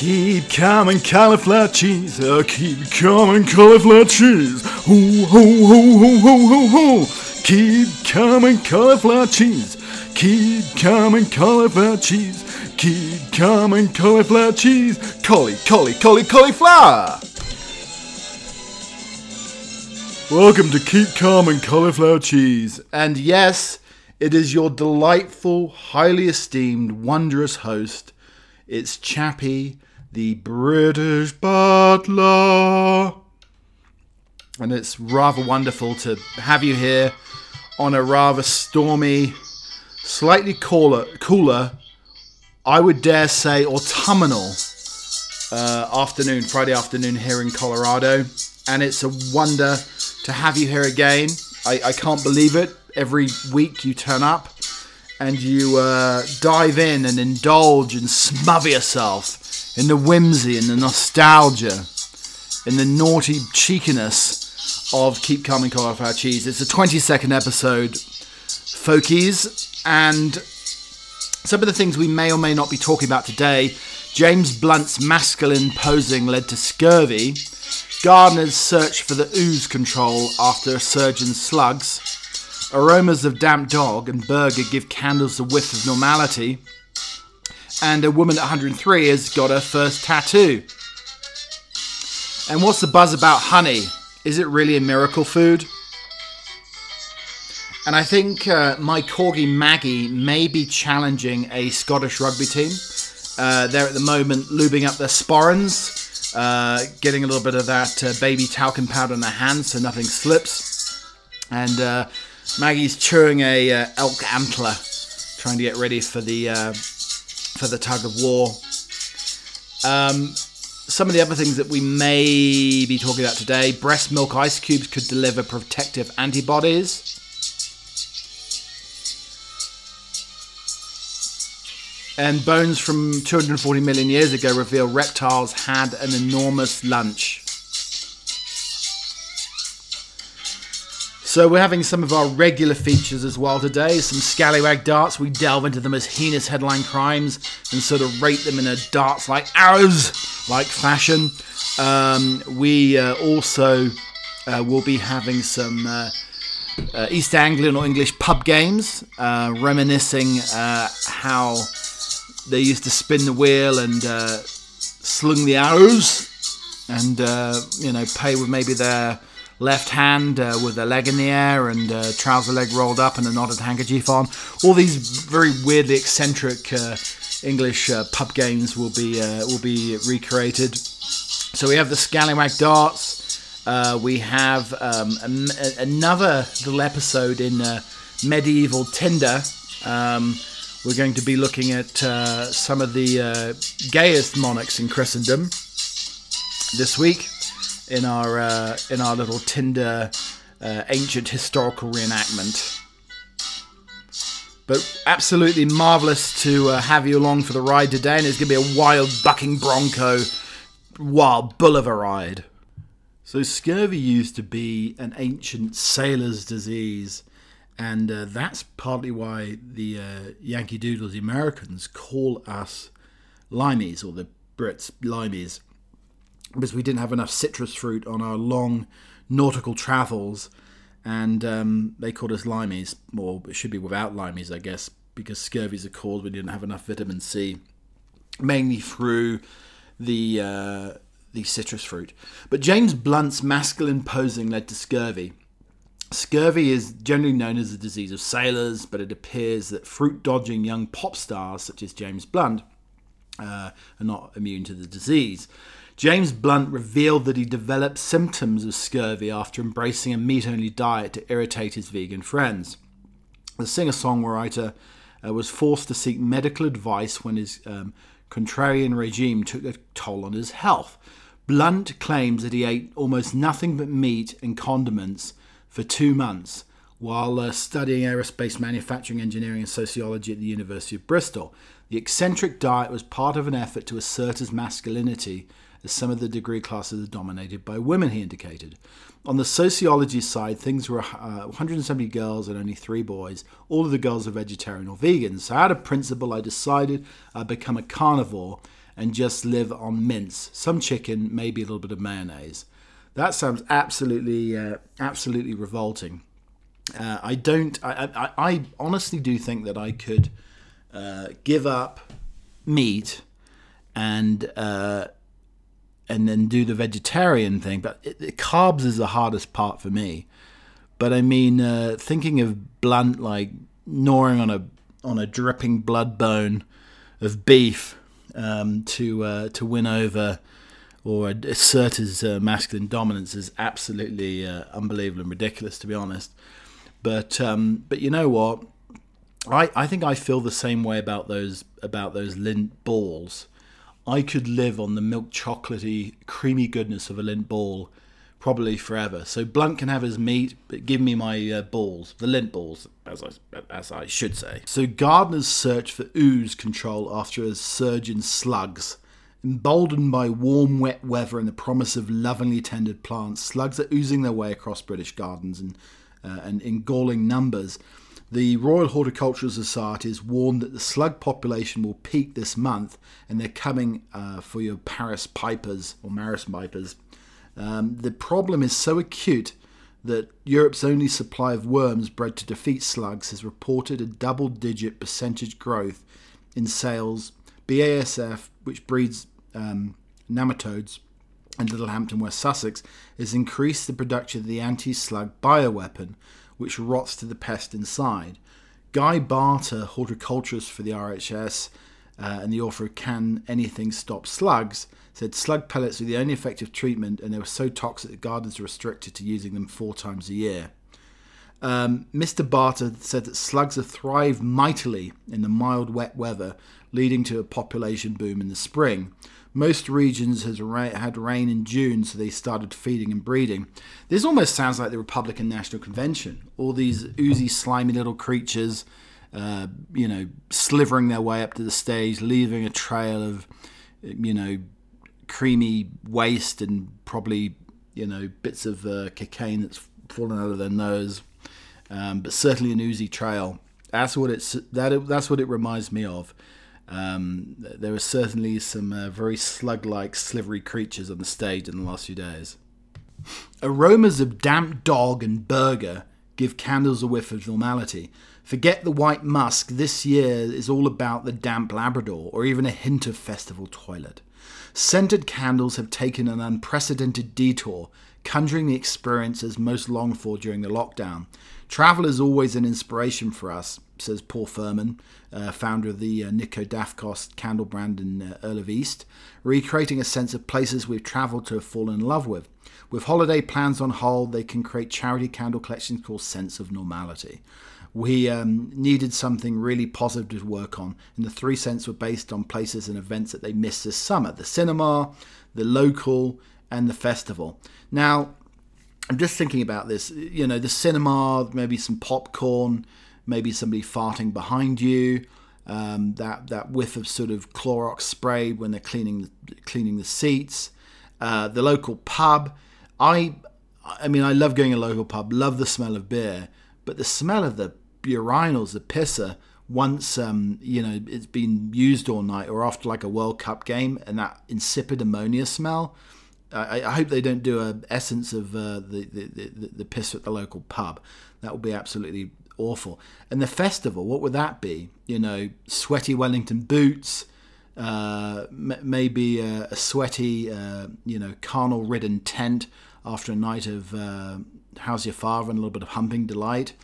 Keep coming cauliflower cheese, uh, keep coming cauliflower cheese. Hoo, hoo, hoo, hoo, hoo, hoo, hoo. Keep coming cauliflower cheese, keep coming cauliflower cheese, keep coming cauliflower cheese. Collie, collie, collie, cauliflower. Welcome to Keep and Cauliflower Cheese. And yes, it is your delightful, highly esteemed, wondrous host. It's Chappie, the British butler. And it's rather wonderful to have you here on a rather stormy, slightly cooler, cooler I would dare say autumnal uh, afternoon, Friday afternoon here in Colorado. And it's a wonder to have you here again. I, I can't believe it. Every week you turn up and you uh, dive in and indulge and smother yourself in the whimsy and the nostalgia, in the naughty cheekiness of Keep Calm and Cauliflower Cheese. It's a 20 second episode, folkies, and some of the things we may or may not be talking about today. James Blunt's masculine posing led to scurvy. Gardeners search for the ooze control after a surge in slugs. Aromas of damp dog and burger give candles a whiff of normality. And a woman at 103 has got her first tattoo. And what's the buzz about honey? Is it really a miracle food? And I think uh, my corgi Maggie may be challenging a Scottish rugby team. Uh, they're at the moment lubing up their sporrans, uh, getting a little bit of that uh, baby talcum powder in their hands so nothing slips. And uh, Maggie's chewing a uh, elk antler, trying to get ready for the for the tug of war. Um, some of the other things that we may be talking about today: breast milk ice cubes could deliver protective antibodies. and bones from 240 million years ago reveal reptiles had an enormous lunch. So we're having some of our regular features as well today. Some scallywag darts. We delve into the most heinous headline crimes and sort of rate them in a darts like arrows like fashion. Um, we uh, also uh, will be having some uh, uh East Anglian or English pub games, uh, reminiscing uh, how they used to spin the wheel and sling the arrows and you know pay with maybe their left hand uh, with a leg in the air and uh, trouser leg rolled up and a knotted handkerchief on. All these very weirdly eccentric uh, English uh, pub games will be will be recreated. So we have the Scallywag darts. we have um, another little episode in medieval Tinder. Um, we're going to be looking at uh, some of the uh, gayest monarchs in Christendom this week in our uh, in our little Tinder uh, ancient historical reenactment. But absolutely marvelous to uh, have you along for the ride today, and it's going to be a wild bucking bronco, wild bull of a ride. So scurvy used to be an ancient sailor's disease and uh, that's partly why the uh, Yankee Doodles, the Americans, call us limeys, or the Brits limeys, because we didn't have enough citrus fruit on our long nautical travels, and um, they called us limeys, or it should be without limeys, I guess, because scurvy's a cause we didn't have enough vitamin C, mainly through the uh, the citrus fruit. But James Blunt's masculine posing led to scurvy Scurvy is generally known as a disease of sailors, but it appears that fruit dodging young pop stars such as James Blunt uh, are not immune to the disease. James Blunt revealed that he developed symptoms of scurvy after embracing a meat only diet to irritate his vegan friends. The singer songwriter uh, was forced to seek medical advice when his um, contrarian regime took a toll on his health. Blunt claims that he ate almost nothing but meat and condiments for two months while uh, studying aerospace manufacturing engineering and sociology at the University of Bristol. The eccentric diet was part of an effort to assert his masculinity as some of the degree classes are dominated by women, he indicated. On the sociology side, things were uh, 170 girls and only three boys. All of the girls are vegetarian or vegan. So, out of principle, I decided I'd become a carnivore and just live on mince, some chicken, maybe a little bit of mayonnaise. That sounds absolutely, uh, absolutely revolting. Uh, I don't. I, I, I, honestly do think that I could uh, give up meat and uh, and then do the vegetarian thing. But it, carbs is the hardest part for me. But I mean, uh, thinking of blunt like gnawing on a on a dripping blood bone of beef um, to uh, to win over or assert his uh, masculine dominance is absolutely uh, unbelievable and ridiculous, to be honest. But um, but you know what? I, I think I feel the same way about those about those Lindt balls. I could live on the milk chocolatey, creamy goodness of a Lindt ball probably forever. So Blunt can have his meat, but give me my uh, balls, the Lindt balls, as I, as I should say. So gardeners search for ooze control after a surge in slugs. Emboldened by warm, wet weather and the promise of lovingly tended plants, slugs are oozing their way across British gardens and, uh, and in galling numbers. The Royal Horticultural Society has warned that the slug population will peak this month, and they're coming uh, for your Paris pipers or Maris pipers. Um, the problem is so acute that Europe's only supply of worms bred to defeat slugs has reported a double digit percentage growth in sales. BASF, which breeds um, nematodes in Littlehampton, West Sussex, has increased the production of the anti slug bioweapon, which rots to the pest inside. Guy Barter, horticulturist for the RHS uh, and the author of Can Anything Stop Slugs, said slug pellets were the only effective treatment and they were so toxic that gardeners were restricted to using them four times a year. Um, Mr. Barter said that slugs have thrived mightily in the mild, wet weather, leading to a population boom in the spring. Most regions has had rain in June, so they started feeding and breeding. This almost sounds like the Republican National Convention. All these oozy, slimy little creatures, uh, you know, slivering their way up to the stage, leaving a trail of, you know, creamy waste and probably, you know, bits of uh, cocaine that's fallen out of their nose. Um, but certainly an oozy trail. That's what it's that. That's what it reminds me of. Um, there were certainly some uh, very slug like, slivery creatures on the stage in the last few days. Aromas of damp dog and burger give candles a whiff of normality. Forget the white musk, this year is all about the damp Labrador or even a hint of festival toilet. Scented candles have taken an unprecedented detour, conjuring the experiences most longed for during the lockdown. Travel is always an inspiration for us, says Paul Furman, uh, founder of the uh, Nico Dafkos candle brand in uh, Earl of East, recreating a sense of places we've travelled to have fallen in love with. With holiday plans on hold, they can create charity candle collections called Sense of Normality. We um, needed something really positive to work on, and the three cents were based on places and events that they missed this summer the cinema, the local, and the festival. Now, I'm just thinking about this. You know, the cinema, maybe some popcorn, maybe somebody farting behind you, um, that that whiff of sort of Clorox spray when they're cleaning cleaning the seats, uh, the local pub. I I mean, I love going to a local pub, love the smell of beer, but the smell of the urinals, the pisser, once um, you know it's been used all night or after like a World Cup game, and that insipid ammonia smell. I, I hope they don't do a essence of uh, the, the, the the piss at the local pub. That would be absolutely awful. And the festival, what would that be? You know, sweaty Wellington boots, uh, m- maybe a, a sweaty, uh, you know, carnal ridden tent after a night of uh, How's Your Father and a little bit of humping delight.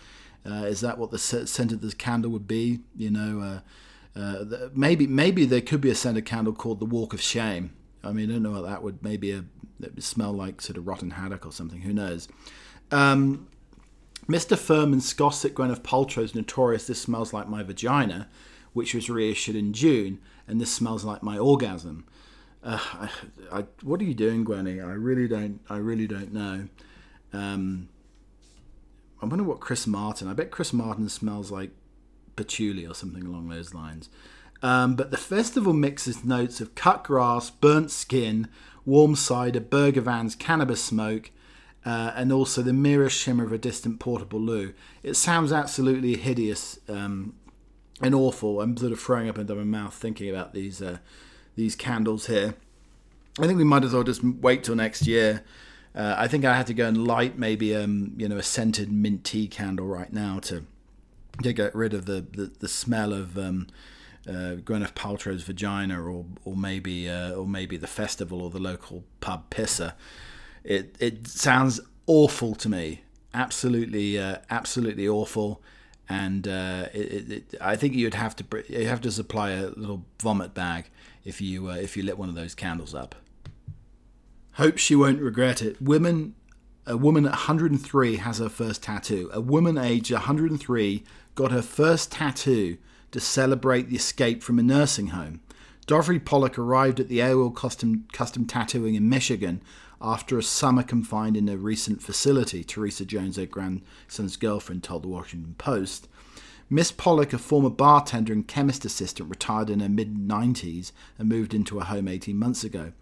Uh, is that what the scent of this candle would be? You know, uh, uh, the, maybe maybe there could be a scented candle called the Walk of Shame. I mean, I don't know what that would maybe a, smell like sort of rotten haddock or something. Who knows? Um, Mr. Furman's Gossip Gwyneth Paltrow's notorious This Smells Like My Vagina, which was reissued in June, and This Smells Like My Orgasm. Uh, I, I, what are you doing, Gwenny? I really don't. I really don't know. Um, I wonder what Chris Martin. I bet Chris Martin smells like patchouli or something along those lines. Um, but the festival mixes notes of cut grass, burnt skin, warm cider, burger vans, cannabis smoke, uh, and also the mirror shimmer of a distant portable loo. It sounds absolutely hideous um, and awful. I'm sort of throwing up into my mouth thinking about these uh, these candles here. I think we might as well just wait till next year. Uh, I think I had to go and light maybe um, you know a scented mint tea candle right now to to get rid of the the, the smell of um, uh, Gwyneth Paltrow's vagina, or or maybe uh, or maybe the festival or the local pub pisser. It it sounds awful to me, absolutely uh, absolutely awful, and uh, it, it, I think you'd have to you have to supply a little vomit bag if you uh, if you lit one of those candles up. Hope she won't regret it. Women a woman at 103 has her first tattoo. A woman aged 103 got her first tattoo to celebrate the escape from a nursing home. Dorothy Pollock arrived at the AOL custom, custom tattooing in Michigan after a summer confined in a recent facility, Teresa Jones, her grandson's girlfriend, told the Washington Post. Miss Pollock, a former bartender and chemist assistant, retired in her mid 90s and moved into a home 18 months ago.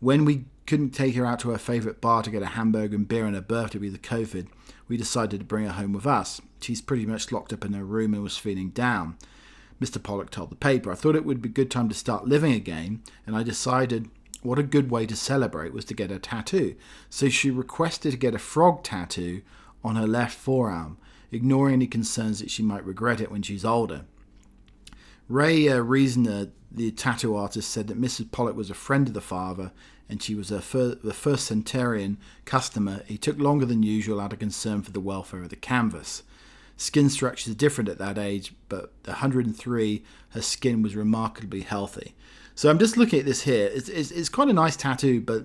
When we couldn't take her out to her favourite bar to get a hamburger and beer on her birthday with the COVID, we decided to bring her home with us. She's pretty much locked up in her room and was feeling down. Mr. Pollock told the paper. I thought it would be a good time to start living again, and I decided what a good way to celebrate was to get a tattoo. So she requested to get a frog tattoo on her left forearm, ignoring any concerns that she might regret it when she's older. Ray uh, Reasoner, the tattoo artist, said that Mrs. Pollock was a friend of the father and she was fir- the first centurion customer. He took longer than usual out of concern for the welfare of the canvas. Skin structure is different at that age, but 103, her skin was remarkably healthy. So I'm just looking at this here. It's, it's, it's quite a nice tattoo, but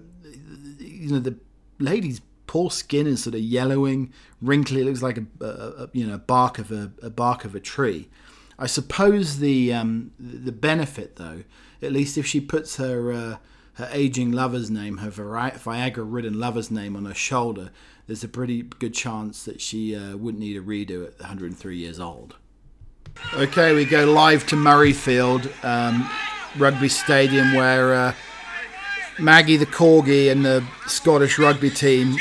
you know the lady's poor skin is sort of yellowing, wrinkly. It looks like a, a, a you know bark of a, a, bark of a tree. I suppose the um, the benefit, though, at least if she puts her uh, her aging lover's name, her Viagra-ridden lover's name on her shoulder, there's a pretty good chance that she uh, wouldn't need a redo at 103 years old. Okay, we go live to Murrayfield. Um, rugby stadium where uh, Maggie the corgi and the Scottish rugby team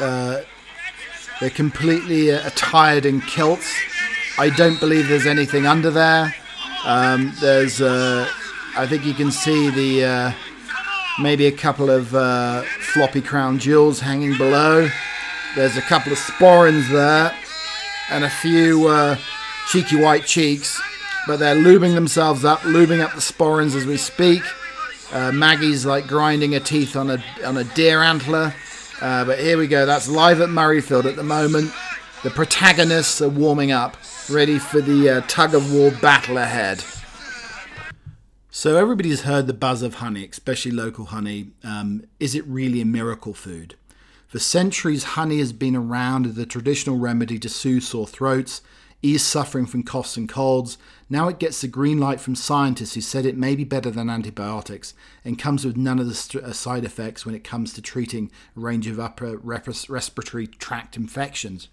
uh, they're completely uh, attired in kilts. I don't believe there's anything under there. Um, there's, uh, I think you can see the uh, maybe a couple of floppy crown jewels hanging below. There's a couple of sporrans there, and a few cheeky white cheeks but they're lubing themselves up, lubing up the sporrans as we speak. Uh, Maggie's like grinding her teeth on a on a deer antler. Uh, but here we go. That's live at Murrayfield at the moment. The protagonists are warming up, ready for the uh, tug of war battle ahead. So everybody's heard the buzz of honey, especially local honey. Um, is it really a miracle food? For centuries, honey has been around as a traditional remedy to soothe sore throats ease suffering from coughs and colds. Now it gets the green light from scientists who said it may be better than antibiotics and comes with none of the st- uh, side effects when it comes to treating a range of upper respiratory tract infections.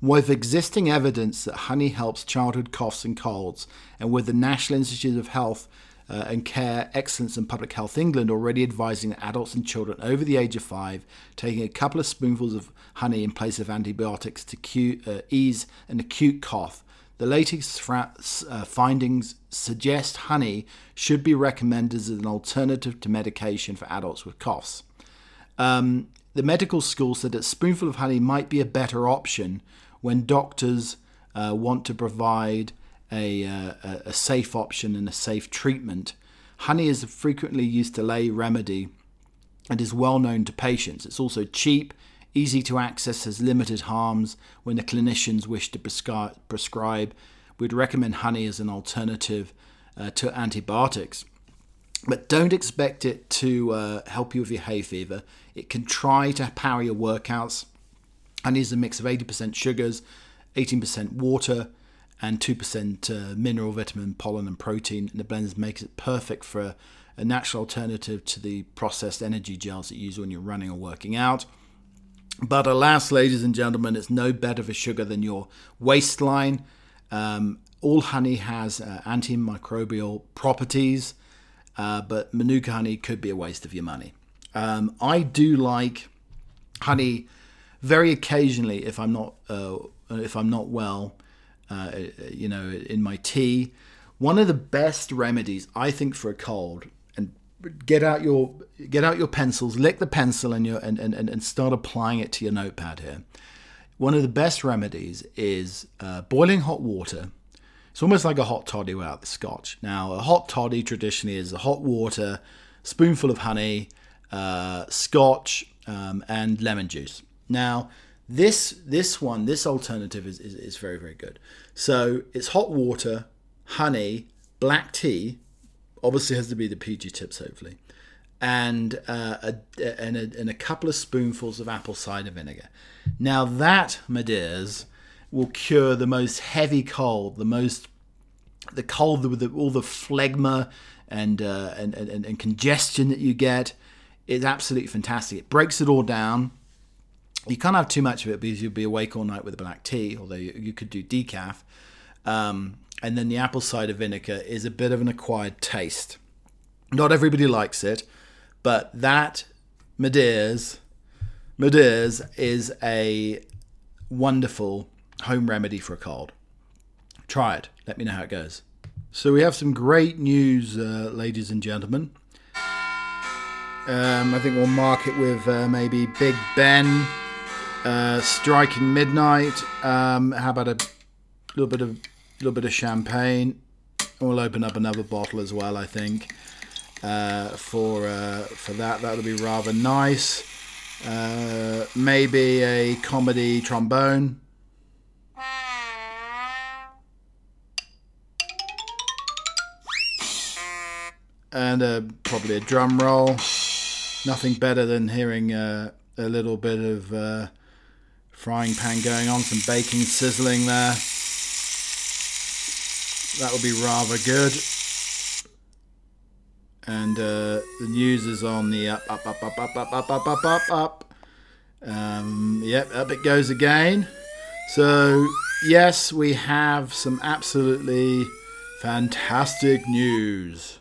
With existing evidence that honey helps childhood coughs and colds, and with the National Institute of Health uh, and Care Excellence and Public Health England already advising adults and children over the age of five taking a couple of spoonfuls of honey in place of antibiotics to uh, ease an acute cough. The latest fra- uh, findings suggest honey should be recommended as an alternative to medication for adults with coughs. Um, the medical school said that a spoonful of honey might be a better option when doctors uh, want to provide a, uh, a safe option and a safe treatment. Honey is a frequently used to lay remedy and is well known to patients. It's also cheap, easy to access, has limited harms. When the clinicians wish to prescri- prescribe, we'd recommend honey as an alternative uh, to antibiotics. But don't expect it to uh, help you with your hay fever. It can try to power your workouts. Honey is a mix of 80% sugars, 18% water, and 2% uh, mineral, vitamin, pollen, and protein. And the blend makes it perfect for a, a natural alternative to the processed energy gels that you use when you're running or working out. But alas, ladies and gentlemen, it's no better for sugar than your waistline. Um, all honey has uh, antimicrobial properties. uh, but Manuka honey could be a waste of your money. Um, I do like honey very occasionally if I'm not uh, if I'm not well, uh, you know, in my tea. One of the best remedies I think for a cold, and get out your get out your pencils, lick the pencil, and your and, and, and start applying it to your notepad here. One of the best remedies is uh, boiling hot water. It's almost like a hot toddy without the scotch. Now, a hot toddy traditionally is a hot water, spoonful of honey, uh, scotch, um, and lemon juice. Now, this this one, this alternative is, is, is very very good. So it's hot water, honey, black tea. Obviously, has to be the PG tips, hopefully, and uh, a, and, a, and a couple of spoonfuls of apple cider vinegar. Now that, my dears, will cure the most heavy cold, the most the cold with all the phlegma and, uh, and, and and congestion that you get. It's absolutely fantastic. It breaks it all down. You can't have too much of it because you'll be awake all night with a black tea, although you, could do decaf. Um, and then the apple cider vinegar is a bit of an acquired taste. Not everybody likes it, but that Madeirs, Madeirs is a wonderful home remedy for a cold. Try it. Let me know how it goes. So we have some great news, uh, ladies and gentlemen. Um, I think we'll mark it with uh, maybe Big Ben uh, striking midnight. Um, how about a little bit of little bit of champagne? We'll open up another bottle as well. I think uh, for uh, for that that'll be rather nice. Uh, maybe a comedy trombone. And uh, probably a drum roll. Nothing better than hearing uh, a little bit of frying pan going on, some baking sizzling there. That would be rather good. And uh, the news is on the up, up, up, up, up, up, up, up, up, up, up. Um, yep, up it goes again. So, yes, we have some absolutely fantastic news.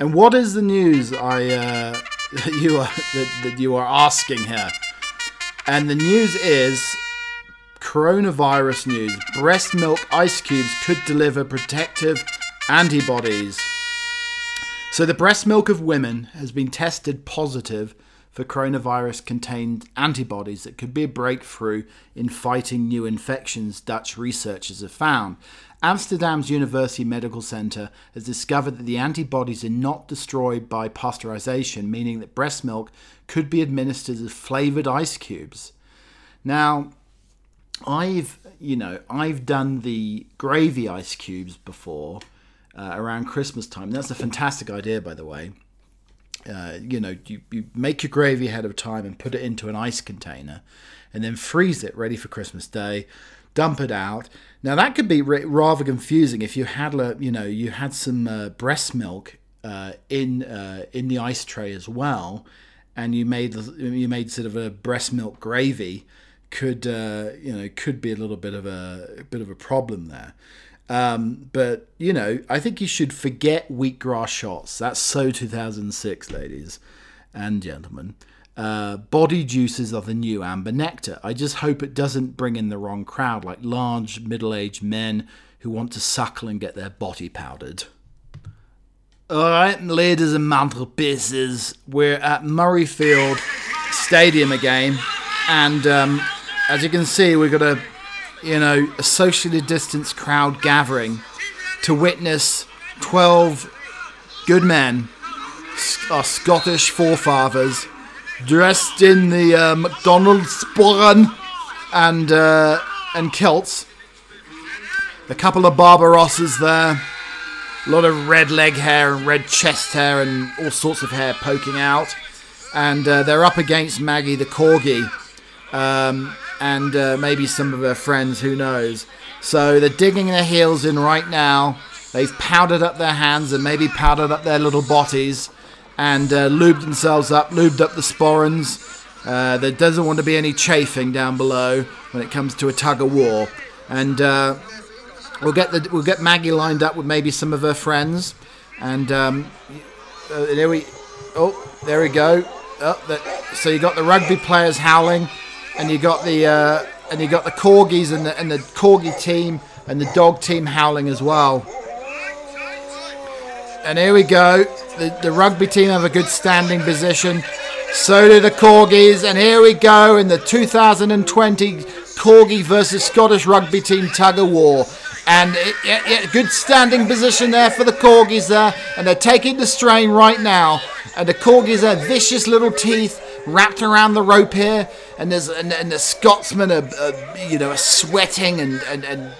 And what is the news I uh, you are that, that you are asking here? And the news is coronavirus news. Breast milk ice cubes could deliver protective antibodies. So the breast milk of women has been tested positive for coronavirus contained antibodies that could be a breakthrough in fighting new infections, Dutch researchers have found. Amsterdam's University Medical Center has discovered that the antibodies are not destroyed by pasteurization, meaning that breast milk could be administered as flavored ice cubes. Now, I've, you know, I've done the gravy ice cubes before uh, around Christmas time. That's a fantastic idea, by the way. Uh, you know, you, you make your gravy ahead of time and put it into an ice container and then freeze it ready for Christmas Day dump it out. Now that could be rather confusing if you had, you know, you had some uh, breast milk uh, in uh, in the ice tray as well, and you made you made sort of a breast milk gravy. Could uh, you know could be a little bit of a, a bit of a problem there. Um, but you know, I think you should forget wheatgrass shots. That's so 2006, ladies and gentlemen. Uh, body juices are the new amber nectar. I just hope it doesn't bring in the wrong crowd, like large middle aged men who want to suckle and get their body powdered. Alright, ladies and mantelpieces, we're at Murrayfield Stadium again, and um, as you can see, we've got a you know a socially distanced crowd gathering to witness 12 good men, our Scottish forefathers dressed in the uh, McDonald's sporran and uh, and kilts. A couple of Barbarosses there. A lot of red leg hair and red chest hair and all sorts of hair poking out. And uh, they're up against Maggie the corgi. Um, and uh, maybe some of her friends, who knows. So they're digging their heels in right now. They've powdered up their hands and maybe powdered up their little bodies and uh, lubed themselves up, lubed up the sporrans. Uh, there doesn't want to be any chafing down below when it comes to a tug of war. and uh, we'll get the we'll get Maggie lined up with maybe some of her friends, and um, uh, there we oh there we go. Oh, that, so you got the rugby players howling, and you got the uh, and you got the corgis and the and the corgi team and the dog team howling as well. And here we go. The, the rugby team have a good standing position. So do the corgis. And here we go in the 2020 corgi versus Scottish rugby team tug of war. And it, it, it, good standing position there for the corgis there. And they're taking the strain right now. And the corgis are vicious little teeth wrapped around the rope here. And there's and, and the Scotsmen are, are, you know are sweating and, and, and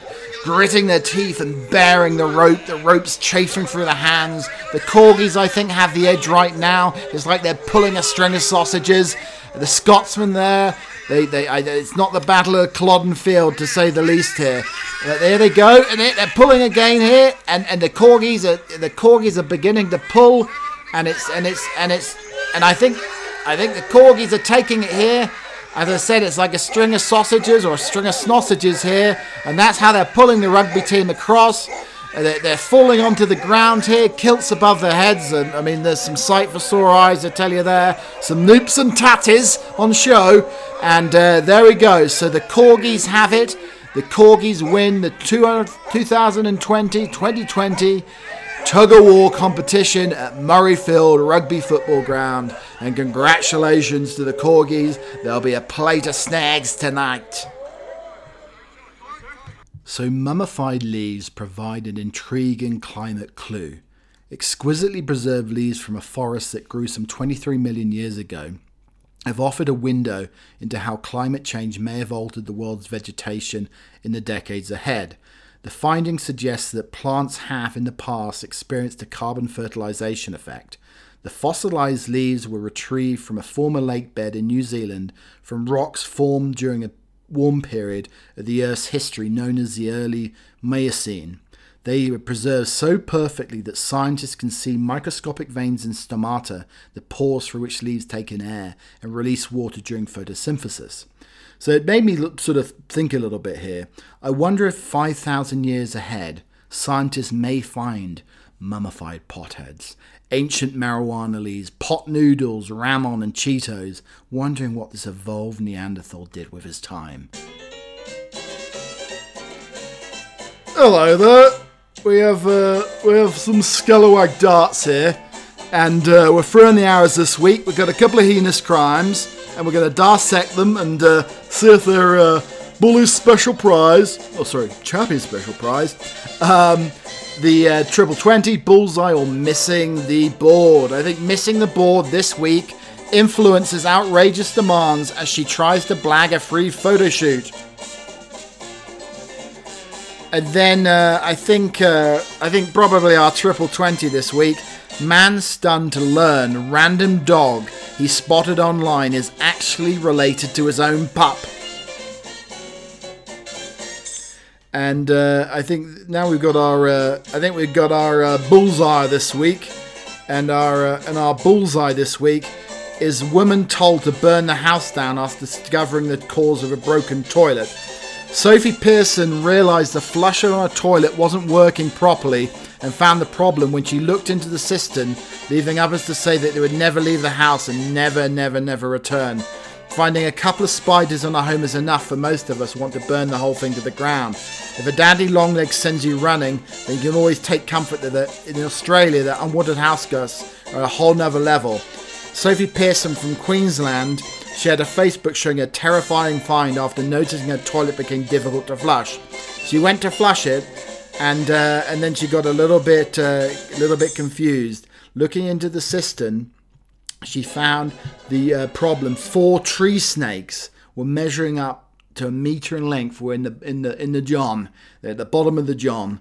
gritting their teeth and bearing the rope. The rope's chafing through the hands. The corgis, I think, have the edge right now. It's like they're pulling a string of sausages. The Scotsmen there, they, they, I, it's not the Battle of Culloden Field to say the least here. Uh, there they go, and they, are pulling again here, and, and the corgis are the corgis are beginning to pull, and it's and it's and it's and I think I think the corgis are taking it here. As I said, it's like a string of sausages or a string of snossages here, and that's how they're pulling the rugby team across. They're falling onto the ground here, kilts above their heads, and I mean, there's some sight for sore eyes, I tell you there. Some noops and tatties on show, and uh, there we go. So the Corgis have it. The Corgis win the 2020 2020 tug of war competition at Murrayfield Rugby Football Ground. And congratulations to the Corgis. There'll be a plate of snags tonight. So, mummified leaves provide an intriguing climate clue. Exquisitely preserved leaves from a forest that grew some 23 million years ago have offered a window into how climate change may have altered the world's vegetation in the decades ahead. The findings suggest that plants have in the past experienced a carbon fertilization effect. The fossilized leaves were retrieved from a former lake bed in New Zealand from rocks formed during a warm period of the Earth's history known as the early Miocene. They were preserved so perfectly that scientists can see microscopic veins in stomata, the pores through which leaves take in air and release water during photosynthesis. So it made me look, sort of think a little bit here. I wonder if 5,000 years ahead, scientists may find mummified potheads, ancient marijuana leaves, pot noodles, ramen, and Cheetos, wondering what this evolved Neanderthal did with his time. Hello there. We have uh, we have some scalawag darts here, and uh, we're throwing the arrows this week. We've got a couple of heinous crimes and we're going to dissect them and uh, see if they're uh, Bully's special prize. Oh, sorry, Chappie's special prize. Um, the uh, triple twenty bullseye or missing the board. I think missing the board this week influences outrageous demands as she tries to blag a free photo shoot. And then uh, I think uh, I think probably our triple twenty this week. Man stunned to learn random dog he spotted online is actually related to his own pup. And uh, I think now we've got our uh, I think we've got our uh, bullseye this week, and our uh, and our bullseye this week is woman told to burn the house down after discovering the cause of a broken toilet. Sophie Pearson realised the flusher on a toilet wasn't working properly and found the problem when she looked into the cistern, leaving others to say that they would never leave the house and never, never, never return. Finding a couple of spiders on a home is enough for most of us want to burn the whole thing to the ground. If a daddy longleg sends you running, then you can always take comfort that in Australia that unwanted house gusts are a whole nother level. Sophie Pearson from Queensland shared a Facebook showing a terrifying find after noticing her toilet became difficult to flush. She went to flush it and uh, and then she got a little bit uh, a little bit confused. Looking into the cistern, she found the uh, problem. Four tree snakes were measuring up to a meter in length. Were in the in the in the john. They're at the bottom of the john.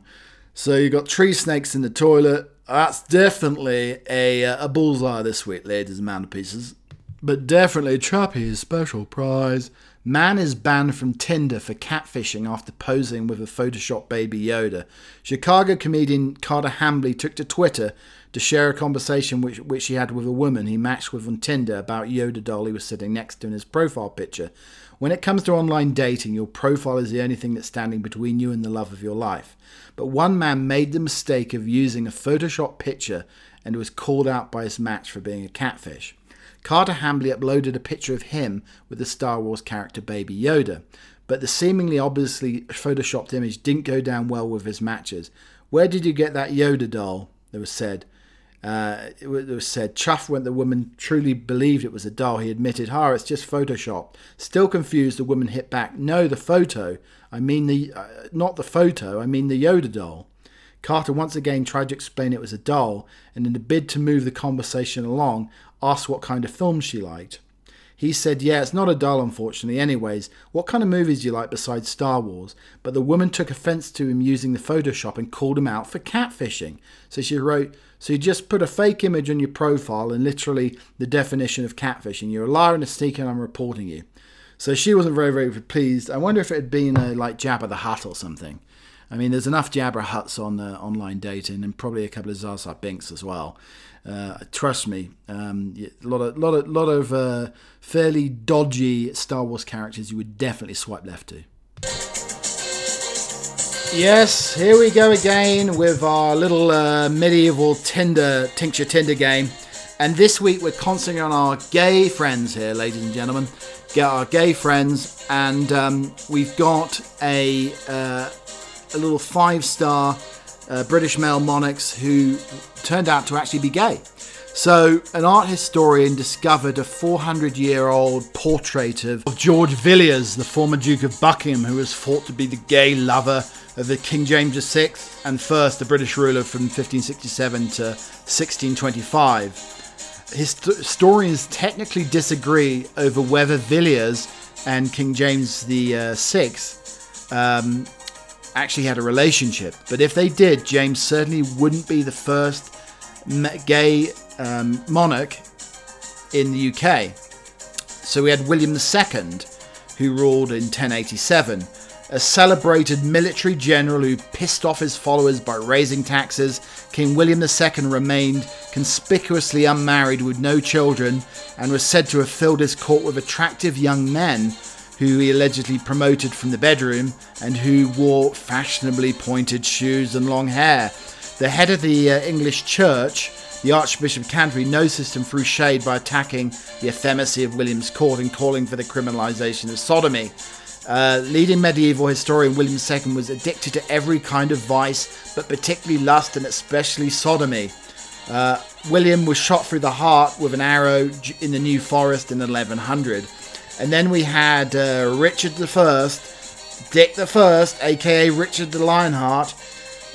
So you got tree snakes in the toilet. That's definitely a uh, a bullseye this week, ladies and man pieces. But definitely Chappie's special prize Man is banned from Tinder for catfishing after posing with a Photoshop baby Yoda. Chicago comedian Carter Hambly took to Twitter to share a conversation which, which he had with a woman he matched with on Tinder about Yoda doll he was sitting next to in his profile picture. When it comes to online dating, your profile is the only thing that's standing between you and the love of your life. But one man made the mistake of using a Photoshop picture and was called out by his match for being a catfish. Carter Hambly uploaded a picture of him with the Star Wars character Baby Yoda, but the seemingly obviously photoshopped image didn't go down well with his matches. Where did you get that Yoda doll? There was said. Uh, it was said, Chuff went the woman truly believed it was a doll. He admitted, "Ha, oh, it's just Photoshop." Still confused, the woman hit back, "No, the photo. I mean the uh, not the photo. I mean the Yoda doll." Carter once again tried to explain it was a doll, and in a bid to move the conversation along, asked what kind of films she liked. He said, Yeah, it's not a doll, unfortunately. Anyways, what kind of movies do you like besides Star Wars? But the woman took offense to him using the Photoshop and called him out for catfishing. So she wrote, So you just put a fake image on your profile and literally the definition of catfishing. You're a liar and a sneaker, and I'm reporting you. So she wasn't very, very pleased. I wonder if it had been a, like Jabba the Hutt or something. I mean, there's enough Jabba huts on uh, online dating and probably a couple of Jar Binks as well. Uh, trust me, um, a lot of lot of lot of uh, fairly dodgy Star Wars characters you would definitely swipe left to. Yes, here we go again with our little uh, medieval Tinder tincture Tinder game, and this week we're concentrating on our gay friends here, ladies and gentlemen, get our gay friends, and um, we've got a uh, a little five star uh, British male monarchs who turned out to actually be gay. So, an art historian discovered a 400 year old portrait of George Villiers, the former Duke of Buckingham, who was thought to be the gay lover of the King James VI and first the British ruler from 1567 to 1625. Historians technically disagree over whether Villiers and King James VI um, actually had a relationship. But if they did, James certainly wouldn't be the first gay um, monarch in the UK. So we had William II, who ruled in 1087, a celebrated military general who pissed off his followers by raising taxes. King William II remained conspicuously unmarried with no children and was said to have filled his court with attractive young men who he allegedly promoted from the bedroom and who wore fashionably pointed shoes and long hair. The head of the uh, English church, the Archbishop of Canterbury, noticed him through shade by attacking the effeminacy of William's court and calling for the criminalisation of sodomy. Uh, leading medieval historian William II was addicted to every kind of vice, but particularly lust and especially sodomy. Uh, William was shot through the heart with an arrow in the New Forest in 1100. And then we had uh, Richard First, Dick the First, aka Richard the Lionheart,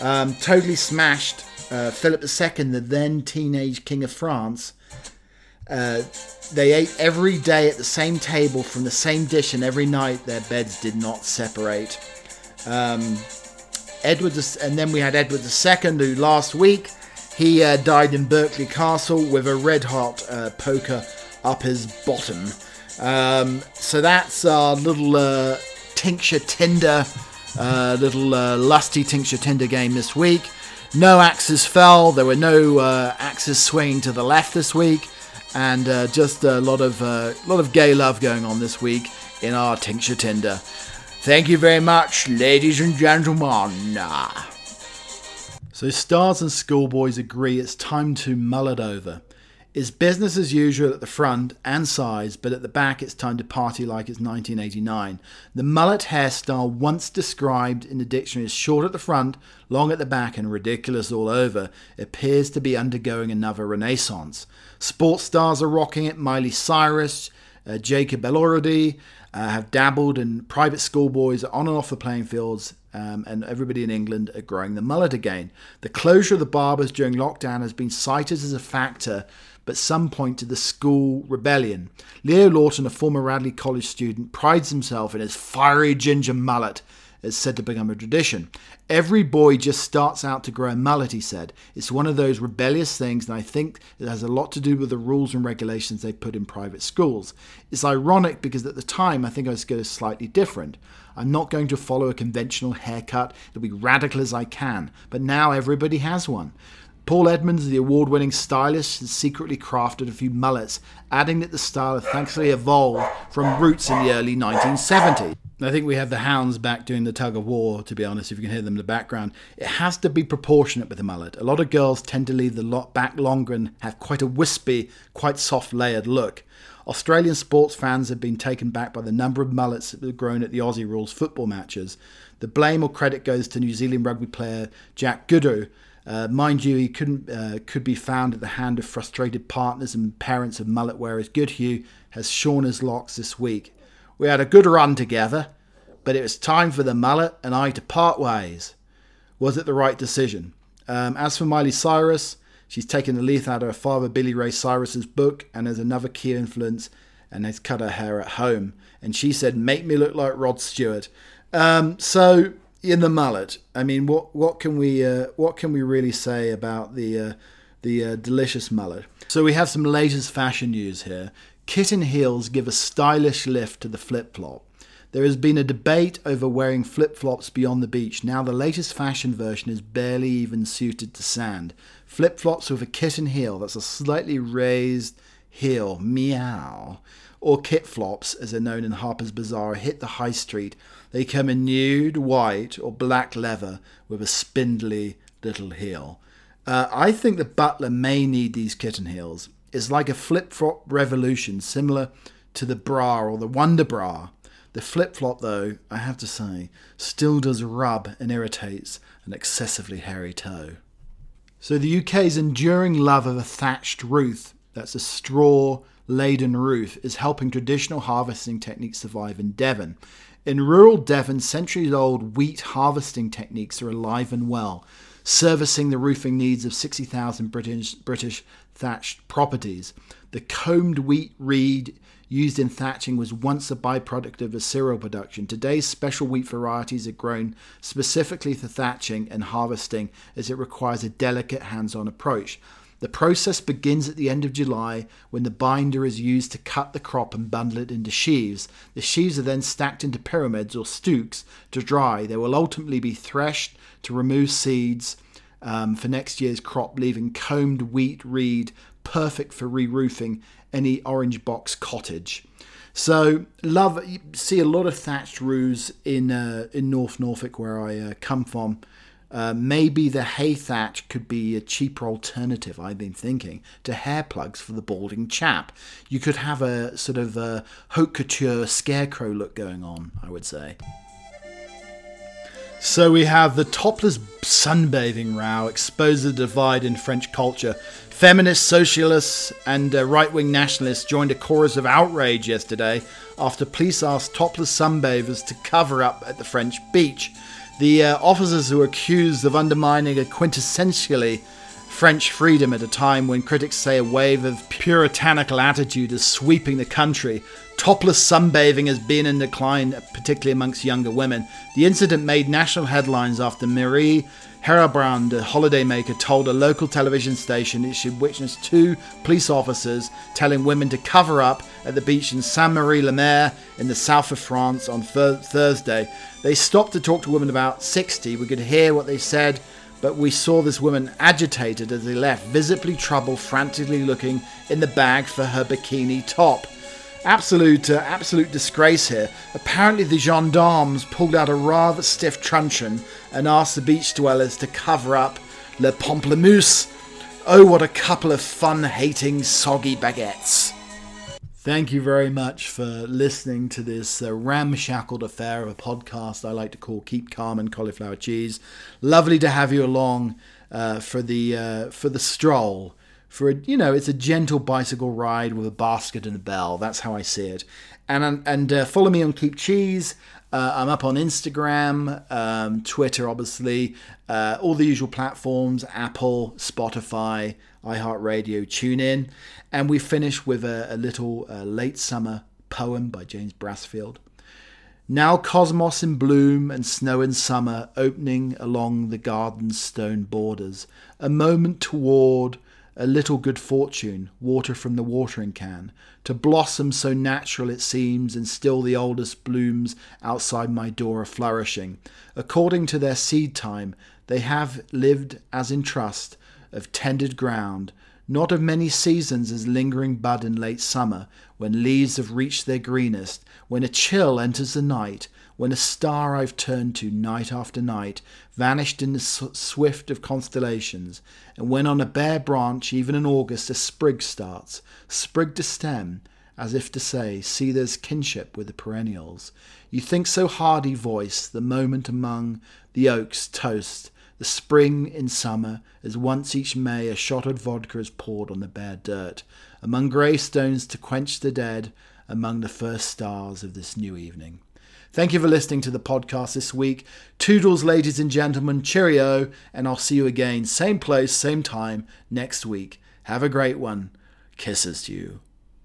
um, totally smashed uh, Philip II, the then teenage king of France. Uh, they ate every day at the same table from the same dish, and every night their beds did not separate. Um, Edward, and then we had Edward II, who last week he uh, died in Berkeley Castle with a red hot uh, poker up his bottom. Um, so that's our little uh, tincture tinder, uh, little uh, lusty tincture tinder game this week. No axes fell. There were no uh, axes swinging to the left this week, and uh, just a lot of uh, lot of gay love going on this week in our tincture tinder. Thank you very much, ladies and gentlemen. So stars and schoolboys agree it's time to mull it over is business as usual at the front and sides, but at the back it's time to party like it's 1989. The mullet hairstyle, once described in the dictionary as short at the front, long at the back, and ridiculous all over, appears to be undergoing another renaissance. Sports stars are rocking it. Miley Cyrus, uh, Jacob Elordi uh, have dabbled, and private schoolboys on and off the playing fields. Um, and everybody in England are growing the mullet again. The closure of the barbers during lockdown has been cited as a factor but some point to the school rebellion. Leo Lawton, a former Radley College student, prides himself in his fiery ginger mullet It's said to become a tradition. Every boy just starts out to grow a mullet, he said. It's one of those rebellious things, and I think it has a lot to do with the rules and regulations they put in private schools. It's ironic because at the time I think I was going to slightly different. I'm not going to follow a conventional haircut, it'll be radical as I can, but now everybody has one. Paul Edmonds, the award winning stylist, has secretly crafted a few mullets, adding that the style has thankfully evolved from roots in the early 1970s. I think we have the hounds back doing the tug of war, to be honest, if you can hear them in the background. It has to be proportionate with the mullet. A lot of girls tend to leave the lot back longer and have quite a wispy, quite soft layered look. Australian sports fans have been taken back by the number of mullets that have grown at the Aussie Rules football matches. The blame or credit goes to New Zealand rugby player Jack Goodhue, uh, mind you, he couldn't uh, could be found at the hand of frustrated partners and parents of mullet wearers. Goodhue has shorn his locks this week. We had a good run together, but it was time for the mullet and I to part ways. Was it the right decision? Um, as for Miley Cyrus, she's taken the leaf out of her father Billy Ray Cyrus's book and has another key influence and has cut her hair at home. And she said, "Make me look like Rod Stewart." Um, so in the mullet. I mean, what what can we uh, what can we really say about the uh, the uh, delicious mullet? So we have some latest fashion news here. Kitten heels give a stylish lift to the flip flop. There has been a debate over wearing flip flops beyond the beach. Now, the latest fashion version is barely even suited to sand. Flip flops with a kitten heel, that's a slightly raised heel, meow, or kit flops, as they're known in Harper's Bazaar, hit the high street they come in nude, white, or black leather with a spindly little heel. Uh, I think the butler may need these kitten heels. It's like a flip flop revolution, similar to the bra or the Wonder Bra. The flip flop, though, I have to say, still does rub and irritates an excessively hairy toe. So the UK's enduring love of a thatched roof, that's a straw laden roof, is helping traditional harvesting techniques survive in Devon. In rural Devon, centuries old wheat harvesting techniques are alive and well, servicing the roofing needs of 60,000 British, British thatched properties. The combed wheat reed used in thatching was once a byproduct of a cereal production. Today's special wheat varieties are grown specifically for thatching and harvesting as it requires a delicate hands on approach. The process begins at the end of July when the binder is used to cut the crop and bundle it into sheaves. The sheaves are then stacked into pyramids or stooks to dry. They will ultimately be threshed to remove seeds um, for next year's crop, leaving combed wheat reed perfect for re roofing any orange box cottage. So, love see a lot of thatched roofs in uh, in North Norfolk where I uh, come from. Uh, maybe the hay thatch could be a cheaper alternative, I've been thinking, to hair plugs for the balding chap. You could have a sort of a haute couture scarecrow look going on, I would say. So we have the topless sunbathing row exposes the divide in French culture. Feminist, socialists, and uh, right wing nationalists joined a chorus of outrage yesterday after police asked topless sunbathers to cover up at the French beach. The uh, officers who were accused of undermining a quintessentially French freedom at a time when critics say a wave of puritanical attitude is sweeping the country. Topless sunbathing has been in decline, particularly amongst younger women. The incident made national headlines after Marie Herabrand, a holidaymaker, told a local television station that she witnessed two police officers telling women to cover up at the beach in Sainte Marie la Mer in the south of France on th- Thursday. They stopped to talk to women about 60. We could hear what they said, but we saw this woman agitated as they left, visibly troubled, frantically looking in the bag for her bikini top. Absolute, uh, absolute disgrace here. Apparently, the gendarmes pulled out a rather stiff truncheon and asked the beach dwellers to cover up Le Pamplemousse. Oh, what a couple of fun hating, soggy baguettes. Thank you very much for listening to this uh, ramshackled affair of a podcast I like to call Keep Calm and Cauliflower Cheese. Lovely to have you along uh, for the uh, for the stroll for a, you know, it's a gentle bicycle ride with a basket and a bell. That's how I see it. And and uh, follow me on Keep Cheese. Uh, I'm up on Instagram, um, Twitter, obviously, uh, all the usual platforms: Apple, Spotify, iHeartRadio, TuneIn, and we finish with a, a little uh, late summer poem by James Brassfield. Now cosmos in bloom and snow in summer opening along the garden's stone borders, a moment toward a little good fortune, water from the watering can, to blossom so natural it seems, and still the oldest blooms outside my door are flourishing. According to their seed time, they have lived as in trust of tended ground, not of many seasons as lingering bud in late summer, when leaves have reached their greenest, when a chill enters the night, when a star I've turned to night after night vanished in the swift of constellations, and when on a bare branch, even in August, a sprig starts, sprig to stem, as if to say, See, there's kinship with the perennials. You think so hardy voice, the moment among the oaks toast, the spring in summer, as once each May a shot of vodka is poured on the bare dirt, among grey stones to quench the dead, among the first stars of this new evening. Thank you for listening to the podcast this week. Toodles, ladies and gentlemen. Cheerio, and I'll see you again, same place, same time, next week. Have a great one. Kisses to you.